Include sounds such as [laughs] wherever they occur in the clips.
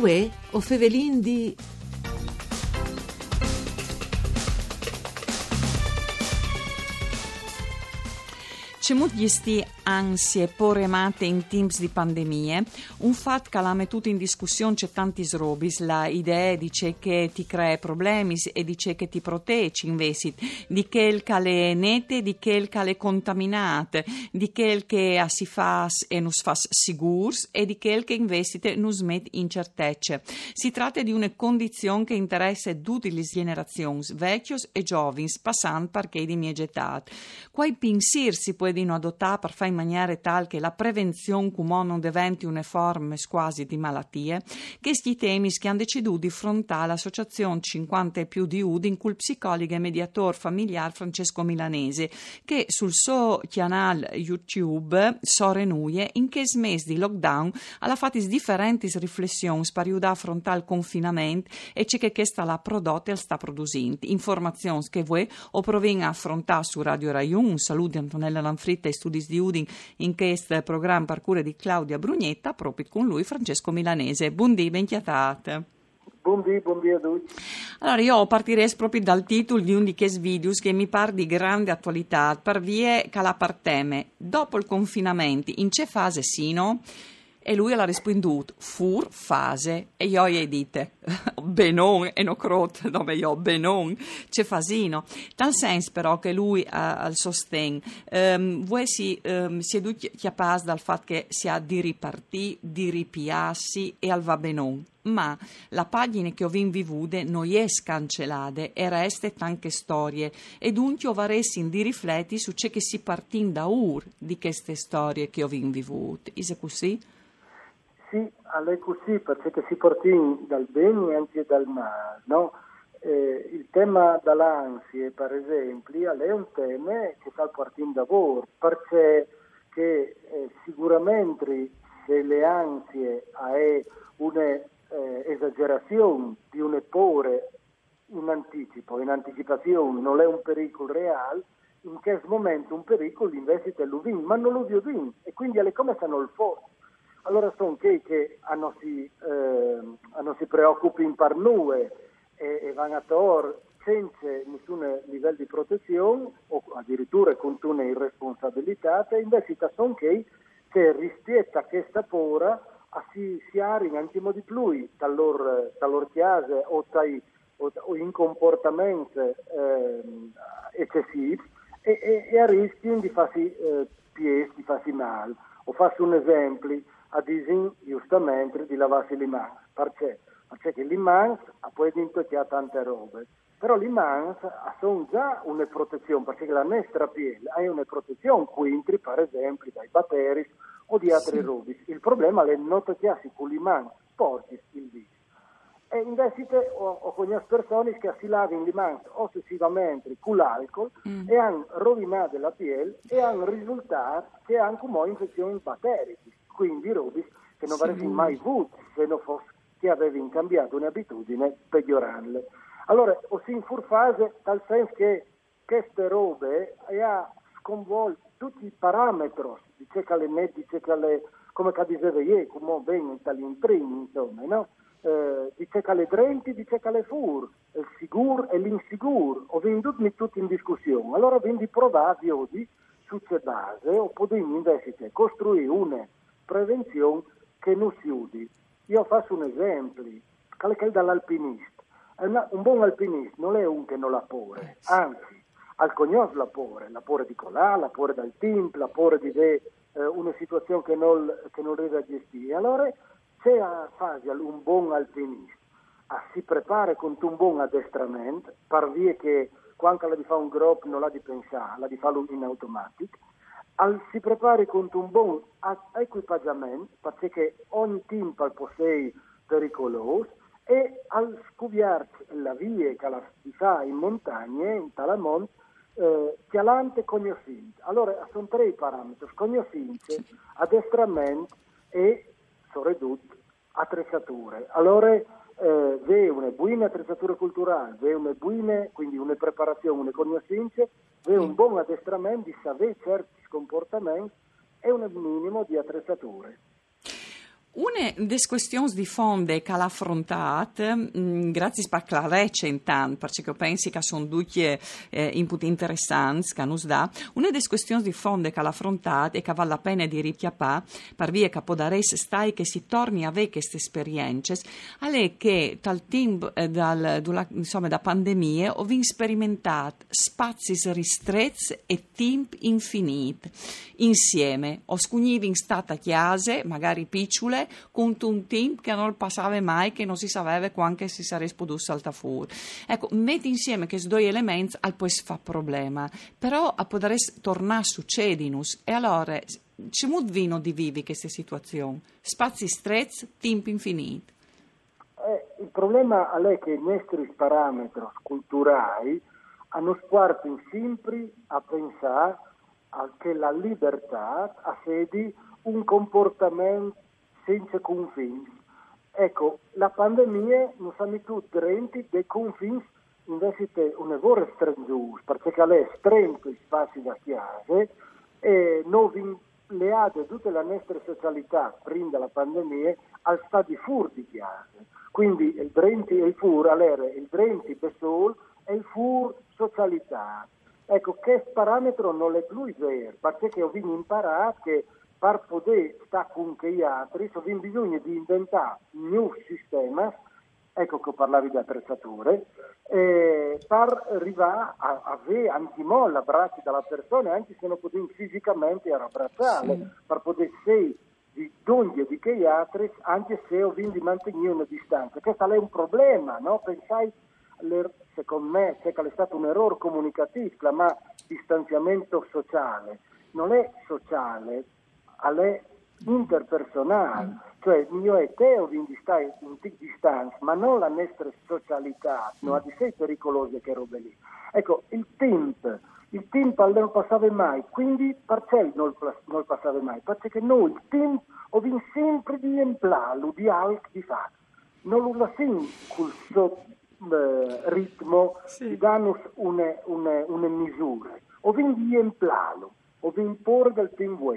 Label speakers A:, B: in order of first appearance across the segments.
A: Uè, o fevelin di C'è molti ansie poremate in teams di pandemie, un fatto che l'ha mettuto in discussione c'è tanti srobis, la idea dice che ti crea problemi e dice che ti protegge invece, di quel che le nete, di quel che le contaminate, di quel che si fa e non fa sicurs e di quel che invece non smet incertezze. Si tratta di una condizione che interessa tutte le generazioni, vecchios e giovani, passando per che di miei gettati. Quai pensier si può di adottare per fare in maniera tale che la prevenzione comune non diventi una forma quasi di malattie, questi temi che hanno deciso di affrontare l'associazione 50 e più di UDI in cui il psicologo e mediatore familiare Francesco Milanese, che sul suo canale YouTube Sore Nuie, in che mese di lockdown, ha fatto differenti riflessioni per aiutare a affrontare il confinamento e ciò che questa l'ha prodotta e sta producendo. Informazioni che voi o provengono a affrontare su Radio Rai 1. Un saluto di Antonella Lanfritta e studi di Udin in questo programma parcure di Claudia Brugnetta, proprio con lui Francesco Milanese. Buondì, ben chiatate.
B: Buondì, buondì a tutti.
A: Allora, io partirei proprio dal titolo di un di questi video che mi pare di grande attualità, per vie calaparteme. Dopo il confinamento, in che fase sino? E lui ha risponduto, fur fase. E io gli dite, [laughs] benon, e non crot, dove io, benon, c'è fasino. Tal senso però che lui ha al sostegno, um, voi si, um, si è tutti chiapati dal fatto che si ha di ripartire, di ripiarsi e al va benon. Ma la pagina che ho vin non è scancellate e resta tante storie e dunque ho varessi di rifletti su ciò che si partin da ur di queste storie che ho vin vivute. Is così?
B: Sì, è così perché si porti dal bene e anche dal male, no? eh, il tema dell'ansia, per esempio, è un tema che sta partendo da voi, perché che, eh, sicuramente se le ansie è un'esagerazione eh, di un paure in anticipo, in anticipazione, non è un pericolo reale, in questo momento un pericolo invece è l'uvin, ma non lo viodin, e quindi è come non il fosse. Allora sono che, che non si, eh, si preoccupano per noi e, e vanno a tor senza nessun livello di protezione o addirittura con una irresponsabilità, invece sono che, che rispetta questa paura a si, si arin anche di più dal loro, dal chiese o, dai, o, o, in comportamenti eh, eccessivi e, e, e, a rischio di farsi eh, pies, di farsi male. O faccio un esempio a disin giustamente di lavarsi le mani. Perché? Perché le mani poi che ha tante robe. Però le mani sono già una protezione, perché la nostra pelle ha una protezione quindi, per esempio, dai batteri o di altri sì. robi. Il problema è non toccarsi con le mani sporchi il viso. E invece ho, ho conosciuto persone che si lavano le mani ossessivamente con l'alcol mm. e hanno rovinato la pelle e hanno risultato che hanno come infezioni batteriche quindi Rubis che non avresti mai avuto se non fosse che avevi cambiato un'abitudine peggiorarle. Allora, o si infurfase tal senso che queste robe ha sconvolto tutti i parametri, dice che le net, dice che le, come che diceva ieri, come bene in primi, insomma, no? Eh, dice che le drenti, dice che le fur, il sicuro e l'insicuro, ho venduto tutti in discussione. Allora quindi provati oggi su questa base, o potremmo invece costruire una prevenzione che non si udi. Io faccio un esempio, che è dall'alpinista. Un buon alpinista non è un che non la pore, anzi, al cognos la pore, la pore di colà, la pore dal timp, la pore di de, eh, una situazione che non, che non riesce a gestire. Allora, se a fase un buon alpinista a si prepara con un buon addestramento, per via che quando la di fa un gruppo non la di pensare, la di farlo in automatico, si prepari con un buon equipaggiamento, perché ogni timpa possei pericoloso, e al scoviarci la via che la si fa in montagna, in Talamont, eh, chialante cognoscente. Allora, sono tre i parametri, cognoscenze, addestramento e, soprattutto, attrezzature. Allora, eh, v'è una buona attrezzatura culturale, v'è una buona, quindi una preparazione, una conoscenza, v'è un buon addestramento di sapere certi comportamenti e un minimo di attrezzature.
A: Una delle questioni di fondo che l'ha affrontata, mm, grazie per chiarezza intanto, perché penso che sono due eh, input interessanti che nos dà, una delle questioni di fondo che l'ha affrontata e che vale la pena di richiappare, per via che stai che si torni a avere queste esperienze, è che dal tempo eh, dal, insomma, da pandemie ho sperimentato spazi ristretti e tempi infiniti insieme. Ho scugnivi in stata chiase, magari piccole, con un team che non passava mai, che non si sapeva quando si sarebbe potuto saltare fuori. Ecco, metti insieme questi due elementi, al poi si fa problema, però a poter tornare a succedinus e allora c'è molto vino di vivi queste situazioni, spazi stretti, tempi infiniti.
B: Eh, il problema è che i nostri parametri culturali hanno squarto sempre a pensare che la libertà ha sedi un comportamento senza confini. Ecco, la pandemia non sa più renti dei confini invece di un lavoro stringente, perché lei stringe spazi da chiave e noi le ha tutte le nostre socialità prima della pandemia al stato di fur di chiave. Quindi il drenti e il fur, allora il drenti pesol e il fur socialità. Ecco, questo parametro non è più vero, perché ho imparato che per poter stare con gli altri abbiamo bisogno di inventare nuovi sistemi, ecco che parlavi di attrezzature, eh, per arrivare a, avere anche mo l'abbraccio dalla persona, anche se non possiamo fisicamente abbracciarle, sì. per poter essere di donne di che altri, anche se ho di mantenere una distanza. Questo è un problema, no? Pensai, secondo me, che è stato un errore comunicativo, ma distanziamento sociale. Non è sociale, alle interpersonali, cioè io e te ho in distanza, ma non la nostra socialità, non ha di sé pericolose che robe lì. Ecco, il tempo, il tempo non passava mai, quindi perché non, non passava mai? Perché noi il tempo abbiamo sempre di emplalo, di alt, di fatto. Non lo lasciamo col suo eh, ritmo, sì. di darnos una, una, una misura. Abbiamo di emplalo, abbiamo imporre del tempo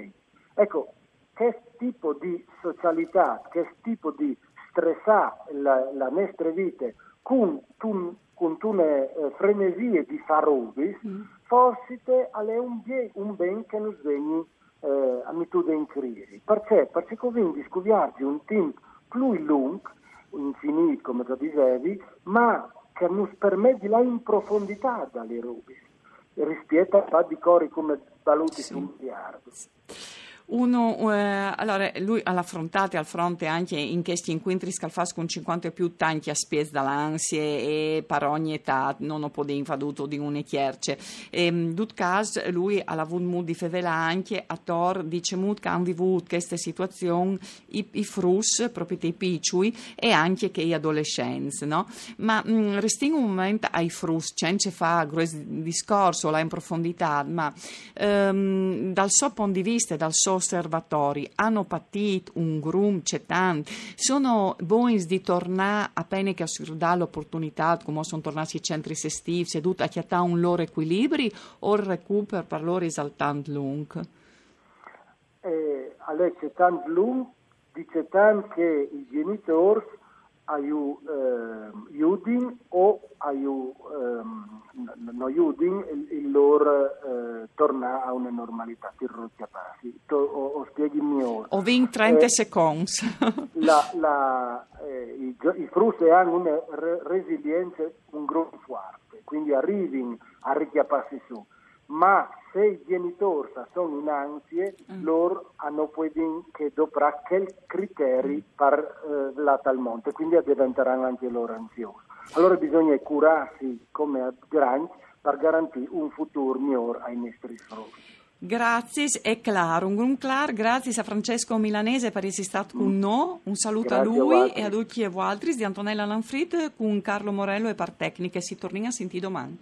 B: Ecco, che tipo di socialità, che tipo di stressare la, la nostra vita con, con, con una eh, frenesia di farobis, mm. forse è un, un ben che non svegli eh, abitudini in crisi. Perché? Perché così scoviarci un tempo più lungo, infinito come tu dicevi, ma che ci permette la in profondità dalle rubis rispetto a di cori come valuti sì. su un miliardo.
A: Uno, eh, allora, lui ha affrontato al fronte anche in questi incontri scalfas con 50 e più tanti aspetti dall'ansia e per ogni età non ho potuto di una chierce. E, tutto caso, lui ha avuto modo di fevela anche a Tor, dice molto che hanno vissuto queste situazioni i, i frus, proprio i piccoli, e anche che gli adolescenti, no? Ma mh, restiamo un momento ai frus, c'è fa discorso, là in profondità, ma ehm, dal suo punto di vista, dal suo osservatori hanno patito un grum cetant, sono buoni di tornare appena che si dà l'opportunità, come sono tornati i centri sestivi, seduti a chiattare un loro equilibrio o il recupero per loro esaltante lungo?
B: Eh, allora c'è tanto lungo, dice tanto che i genitori aiu eh, o aiu eh, no Judin il, loro eh, torna a una normalità ti passi to, o, spieghi ora.
A: O 20-30 eh, secondi [laughs]
B: la, la, eh, i, i frusti hanno una re, resilienza un grosso forte quindi arrivano a richiapparsi su. Ma se i genitori sono in ansie, mm. loro hanno poi che dovrà che criteri per eh, la tal monte, quindi diventeranno anche loro ansiosi. Allora bisogna curarsi come grandi per garantire un futuro migliore ai nostri figli.
A: Grazie, è chiaro, un gran clar, grazie a Francesco Milanese per essere stato con noi, un saluto grazie a lui a e a tutti e altri di Antonella Lanfrit con Carlo Morello e per Tecniche, si torna a sentire domani.